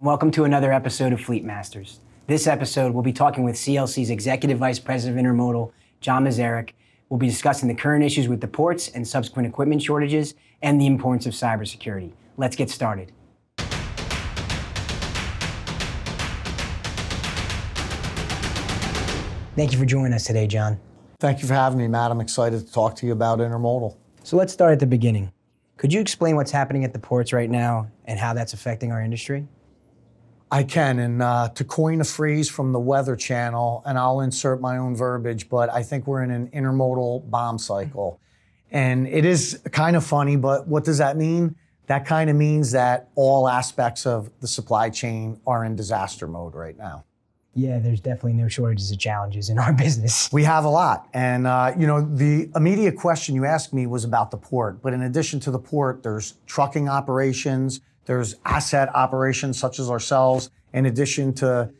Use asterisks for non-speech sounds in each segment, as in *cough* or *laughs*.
Welcome to another episode of Fleet Masters. This episode, we'll be talking with CLC's Executive Vice President of Intermodal, John Mizerek. We'll be discussing the current issues with the ports and subsequent equipment shortages and the importance of cybersecurity. Let's get started. Thank you for joining us today, John. Thank you for having me, Matt. I'm excited to talk to you about intermodal. So let's start at the beginning. Could you explain what's happening at the ports right now and how that's affecting our industry? I can, and uh, to coin a phrase from the Weather Channel, and I'll insert my own verbiage, but I think we're in an intermodal bomb cycle. And it is kind of funny, but what does that mean? That kind of means that all aspects of the supply chain are in disaster mode right now. Yeah, there's definitely no shortages of challenges in our *laughs* business. We have a lot. And, uh, you know, the immediate question you asked me was about the port. But in addition to the port, there's trucking operations, there's asset operations such as ourselves, in addition to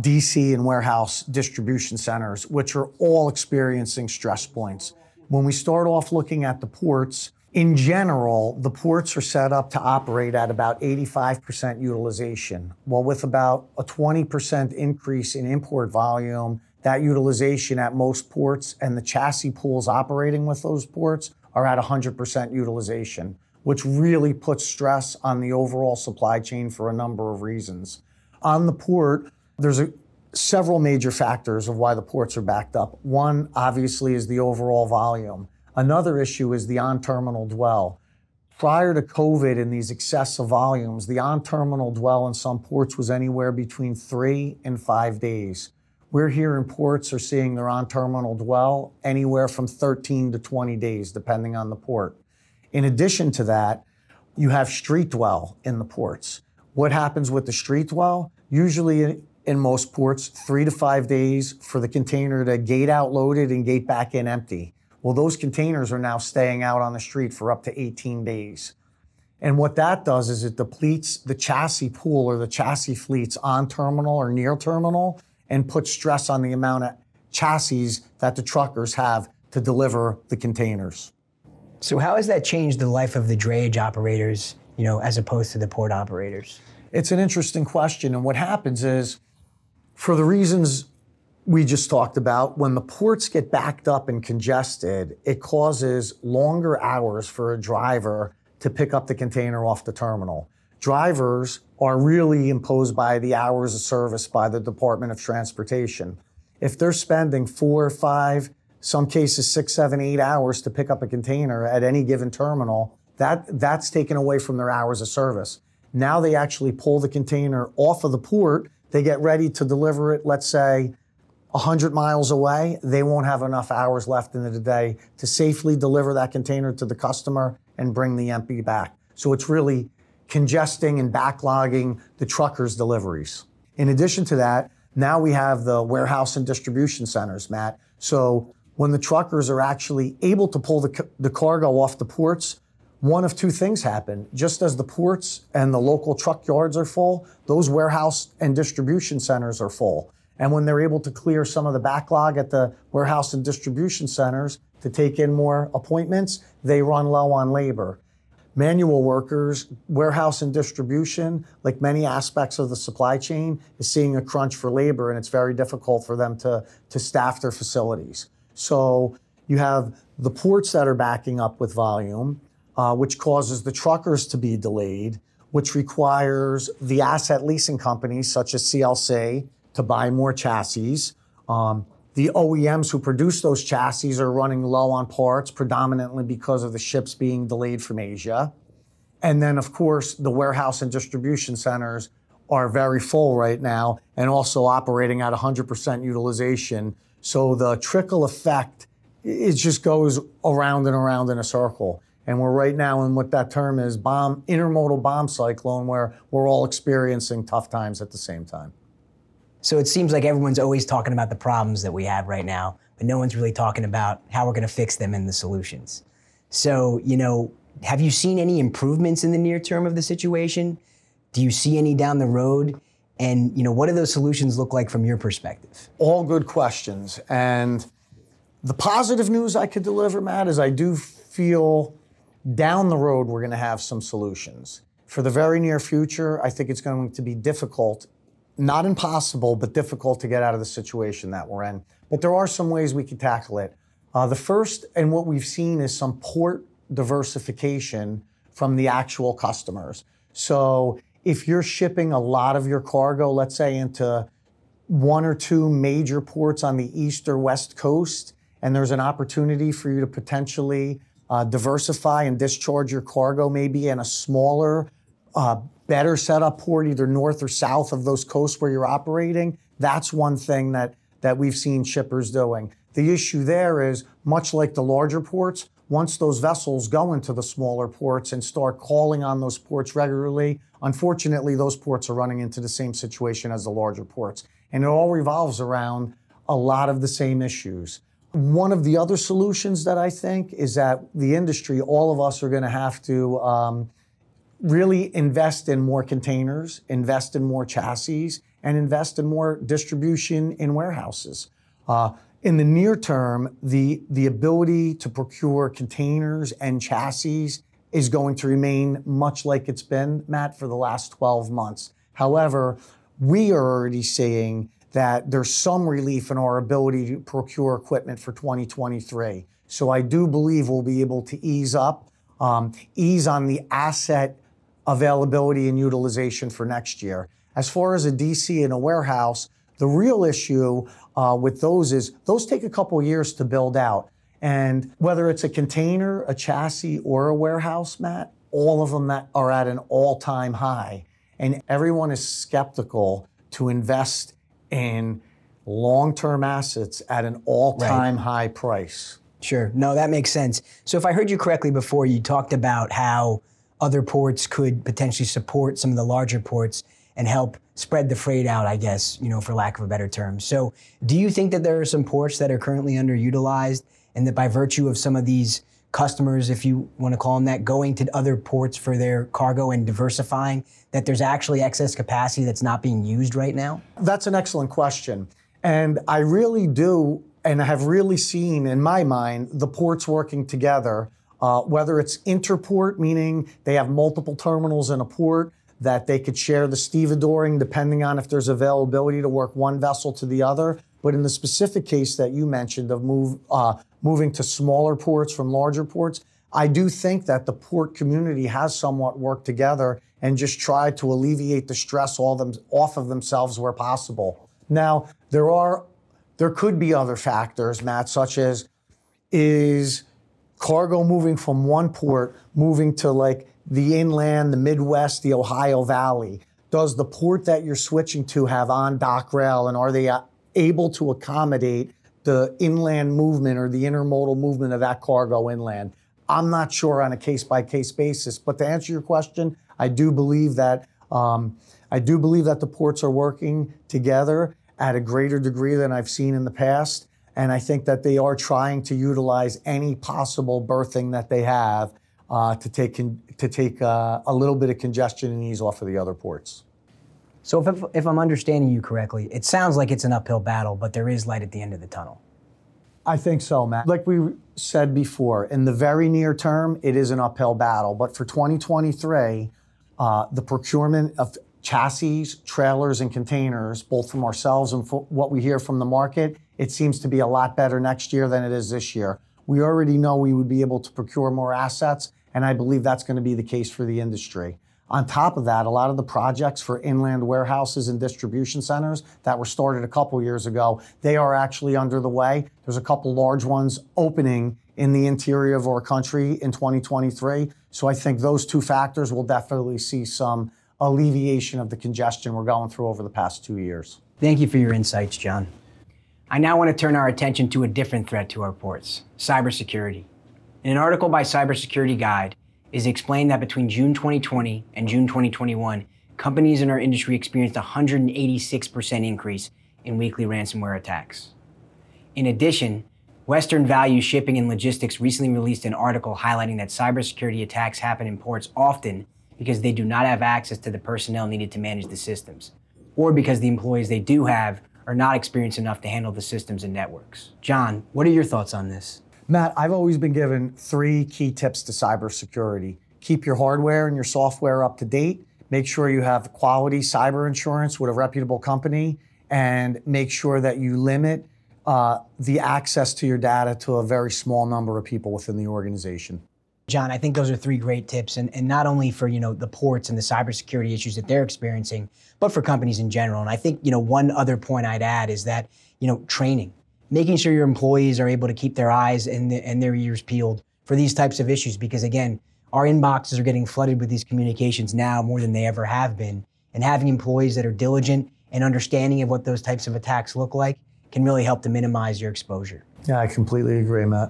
DC and warehouse distribution centers, which are all experiencing stress points. When we start off looking at the ports, in general, the ports are set up to operate at about 85% utilization. Well, with about a 20% increase in import volume, that utilization at most ports and the chassis pools operating with those ports are at 100% utilization which really puts stress on the overall supply chain for a number of reasons. On the port, there's a, several major factors of why the ports are backed up. One, obviously, is the overall volume. Another issue is the on terminal dwell. Prior to COVID and these excessive volumes, the on terminal dwell in some ports was anywhere between three and five days. We're here in ports are seeing their on terminal dwell anywhere from 13 to 20 days, depending on the port. In addition to that, you have street dwell in the ports. What happens with the street dwell? Usually in most ports, three to five days for the container to gate out loaded and gate back in empty. Well, those containers are now staying out on the street for up to 18 days. And what that does is it depletes the chassis pool or the chassis fleets on terminal or near terminal and puts stress on the amount of chassis that the truckers have to deliver the containers. So how has that changed the life of the drayage operators, you know, as opposed to the port operators? It's an interesting question. And what happens is, for the reasons we just talked about, when the ports get backed up and congested, it causes longer hours for a driver to pick up the container off the terminal. Drivers are really imposed by the hours of service by the Department of Transportation. If they're spending four, five, some cases six, seven, eight hours to pick up a container at any given terminal. That, that's taken away from their hours of service. Now they actually pull the container off of the port. They get ready to deliver it, let's say, 100 miles away. They won't have enough hours left in the day to safely deliver that container to the customer and bring the empty back. So it's really congesting and backlogging the truckers' deliveries. In addition to that, now we have the warehouse and distribution centers, Matt. So when the truckers are actually able to pull the, the cargo off the ports, one of two things happen. Just as the ports and the local truck yards are full, those warehouse and distribution centers are full. And when they're able to clear some of the backlog at the warehouse and distribution centers to take in more appointments, they run low on labor. Manual workers, warehouse and distribution, like many aspects of the supply chain, is seeing a crunch for labor, and it's very difficult for them to, to staff their facilities. So you have the ports that are backing up with volume, uh, which causes the truckers to be delayed, which requires the asset leasing companies such as CLC to buy more chassis. Um, the OEMs who produce those chassis are running low on parts, predominantly because of the ships being delayed from Asia. And then, of course, the warehouse and distribution centers are very full right now and also operating at 100% utilization so the trickle effect, it just goes around and around in a circle. And we're right now in what that term is bomb, intermodal bomb cyclone, where we're all experiencing tough times at the same time. So it seems like everyone's always talking about the problems that we have right now, but no one's really talking about how we're going to fix them and the solutions. So, you know, have you seen any improvements in the near term of the situation? Do you see any down the road? And you know, what do those solutions look like from your perspective? All good questions. And the positive news I could deliver, Matt, is I do feel down the road we're going to have some solutions. for the very near future, I think it's going to be difficult, not impossible, but difficult to get out of the situation that we're in. But there are some ways we can tackle it. Uh, the first, and what we've seen, is some port diversification from the actual customers. So if you're shipping a lot of your cargo, let's say into one or two major ports on the east or west coast, and there's an opportunity for you to potentially uh, diversify and discharge your cargo maybe in a smaller, uh, better setup port, either north or south of those coasts where you're operating. That's one thing that, that we've seen shippers doing. The issue there is much like the larger ports, once those vessels go into the smaller ports and start calling on those ports regularly, unfortunately, those ports are running into the same situation as the larger ports. And it all revolves around a lot of the same issues. One of the other solutions that I think is that the industry, all of us are going to have to um, really invest in more containers, invest in more chassis, and invest in more distribution in warehouses. Uh, in the near term, the, the ability to procure containers and chassis is going to remain much like it's been, Matt, for the last 12 months. However, we are already seeing that there's some relief in our ability to procure equipment for 2023. So I do believe we'll be able to ease up, um, ease on the asset availability and utilization for next year. As far as a DC and a warehouse, the real issue uh, with those is those take a couple years to build out. And whether it's a container, a chassis, or a warehouse, Matt, all of them that are at an all time high. And everyone is skeptical to invest in long term assets at an all time right. high price. Sure. No, that makes sense. So if I heard you correctly before, you talked about how other ports could potentially support some of the larger ports and help spread the freight out, I guess, you know, for lack of a better term. So do you think that there are some ports that are currently underutilized and that by virtue of some of these customers, if you want to call them that, going to other ports for their cargo and diversifying, that there's actually excess capacity that's not being used right now? That's an excellent question. And I really do, and I have really seen in my mind the ports working together, uh, whether it's interport, meaning they have multiple terminals in a port, that they could share the stevedoring depending on if there's availability to work one vessel to the other. But in the specific case that you mentioned of move, uh, moving to smaller ports from larger ports, I do think that the port community has somewhat worked together and just tried to alleviate the stress all them, off of themselves where possible. Now, there are there could be other factors, Matt, such as is cargo moving from one port moving to like the inland, the Midwest, the Ohio Valley? Does the port that you're switching to have on dock rail and are they uh, able to accommodate the inland movement or the intermodal movement of that cargo inland? I'm not sure on a case by case basis, but to answer your question, I do believe that um, I do believe that the ports are working together at a greater degree than I've seen in the past, and I think that they are trying to utilize any possible berthing that they have uh, to take con- to take uh, a little bit of congestion and ease off of the other ports. So if, if I'm understanding you correctly, it sounds like it's an uphill battle, but there is light at the end of the tunnel. I think so, Matt. Like we said before, in the very near term, it is an uphill battle. But for 2023, uh, the procurement of chassis, trailers, and containers, both from ourselves and what we hear from the market, it seems to be a lot better next year than it is this year. We already know we would be able to procure more assets, and I believe that's going to be the case for the industry. On top of that, a lot of the projects for inland warehouses and distribution centers that were started a couple years ago, they are actually under the way. There's a couple large ones opening in the interior of our country in 2023. So I think those two factors will definitely see some alleviation of the congestion we're going through over the past two years. Thank you for your insights, John. I now want to turn our attention to a different threat to our ports cybersecurity. In an article by Cybersecurity Guide, is explained that between June 2020 and June 2021, companies in our industry experienced a 186% increase in weekly ransomware attacks. In addition, Western Value Shipping and Logistics recently released an article highlighting that cybersecurity attacks happen in ports often because they do not have access to the personnel needed to manage the systems, or because the employees they do have are not experienced enough to handle the systems and networks. John, what are your thoughts on this? Matt, I've always been given three key tips to cybersecurity. keep your hardware and your software up to date, make sure you have quality cyber insurance with a reputable company, and make sure that you limit uh, the access to your data to a very small number of people within the organization. John, I think those are three great tips, and, and not only for you know the ports and the cybersecurity issues that they're experiencing, but for companies in general. And I think you know one other point I'd add is that you know training, making sure your employees are able to keep their eyes and, the, and their ears peeled for these types of issues, because again, our inboxes are getting flooded with these communications now more than they ever have been, and having employees that are diligent and understanding of what those types of attacks look like can really help to minimize your exposure. Yeah, I completely agree, Matt.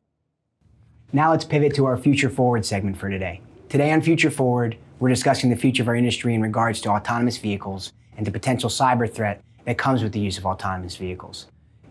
Now let's pivot to our Future Forward segment for today. Today on Future Forward, we're discussing the future of our industry in regards to autonomous vehicles and the potential cyber threat that comes with the use of autonomous vehicles.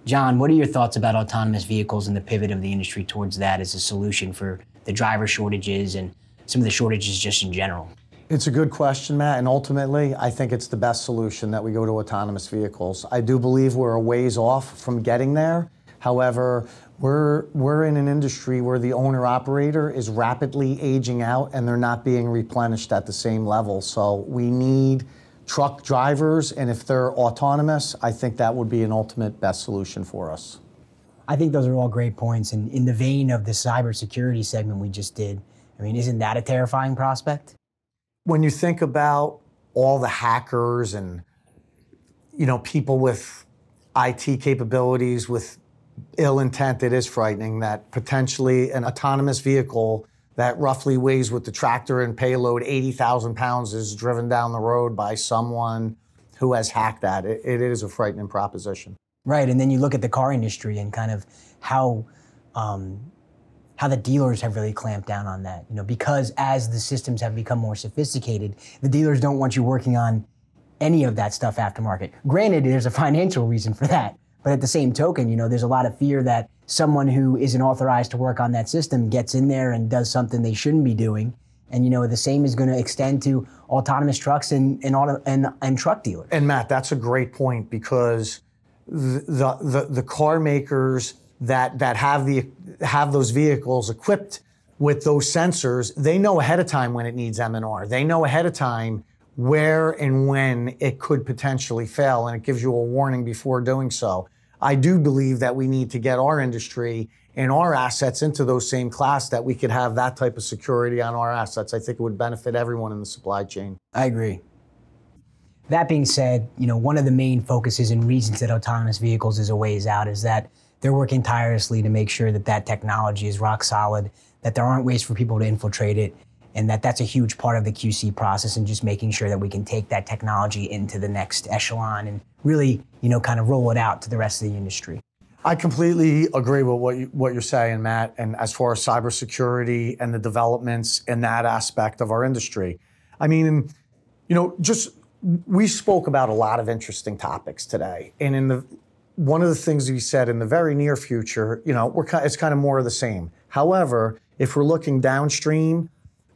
John, what are your thoughts about autonomous vehicles and the pivot of the industry towards that as a solution for the driver shortages and some of the shortages just in general? It's a good question, Matt, and ultimately, I think it's the best solution that we go to autonomous vehicles. I do believe we're a ways off from getting there. However, we're, we're in an industry where the owner operator is rapidly aging out and they're not being replenished at the same level. So we need truck drivers, and if they're autonomous, I think that would be an ultimate best solution for us. I think those are all great points. And in the vein of the cybersecurity segment we just did, I mean, isn't that a terrifying prospect? When you think about all the hackers and you know people with IT capabilities with ill intent, it is frightening that potentially an autonomous vehicle that roughly weighs with the tractor and payload 80,000 pounds is driven down the road by someone who has hacked that. It, it is a frightening proposition. Right, and then you look at the car industry and kind of how um, how the dealers have really clamped down on that. You know, because as the systems have become more sophisticated, the dealers don't want you working on any of that stuff aftermarket. Granted, there's a financial reason for that, but at the same token, you know, there's a lot of fear that someone who isn't authorized to work on that system gets in there and does something they shouldn't be doing. And you know, the same is going to extend to autonomous trucks and and, auto, and and truck dealers. And Matt, that's a great point because the the, the car makers that that have the have those vehicles equipped with those sensors, they know ahead of time when it needs M&R. They know ahead of time where and when it could potentially fail, and it gives you a warning before doing so. I do believe that we need to get our industry and our assets into those same class that we could have that type of security on our assets. I think it would benefit everyone in the supply chain. I agree. That being said, you know, one of the main focuses and reasons that autonomous vehicles is a ways out is that they're working tirelessly to make sure that that technology is rock solid, that there aren't ways for people to infiltrate it, and that that's a huge part of the QC process and just making sure that we can take that technology into the next echelon and really, you know, kind of roll it out to the rest of the industry. I completely agree with what you, what you're saying, Matt. And as far as cybersecurity and the developments in that aspect of our industry, I mean, you know, just we spoke about a lot of interesting topics today, and in the one of the things we said in the very near future, you know, we're it's kind of more of the same. However, if we're looking downstream,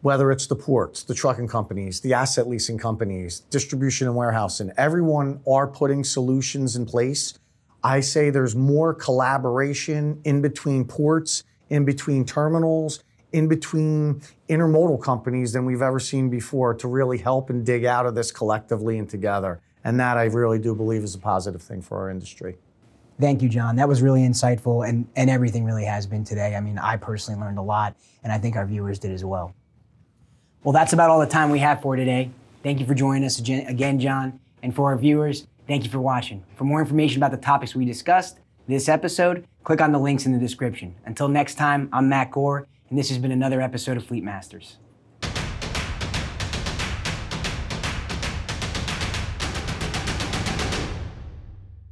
whether it's the ports, the trucking companies, the asset leasing companies, distribution and warehousing, everyone are putting solutions in place. I say there's more collaboration in between ports, in between terminals, in between intermodal companies than we've ever seen before to really help and dig out of this collectively and together. And that I really do believe is a positive thing for our industry. Thank you, John. That was really insightful, and, and everything really has been today. I mean, I personally learned a lot, and I think our viewers did as well. Well, that's about all the time we have for today. Thank you for joining us again, John. And for our viewers, thank you for watching. For more information about the topics we discussed this episode, click on the links in the description. Until next time, I'm Matt Gore, and this has been another episode of Fleet Masters.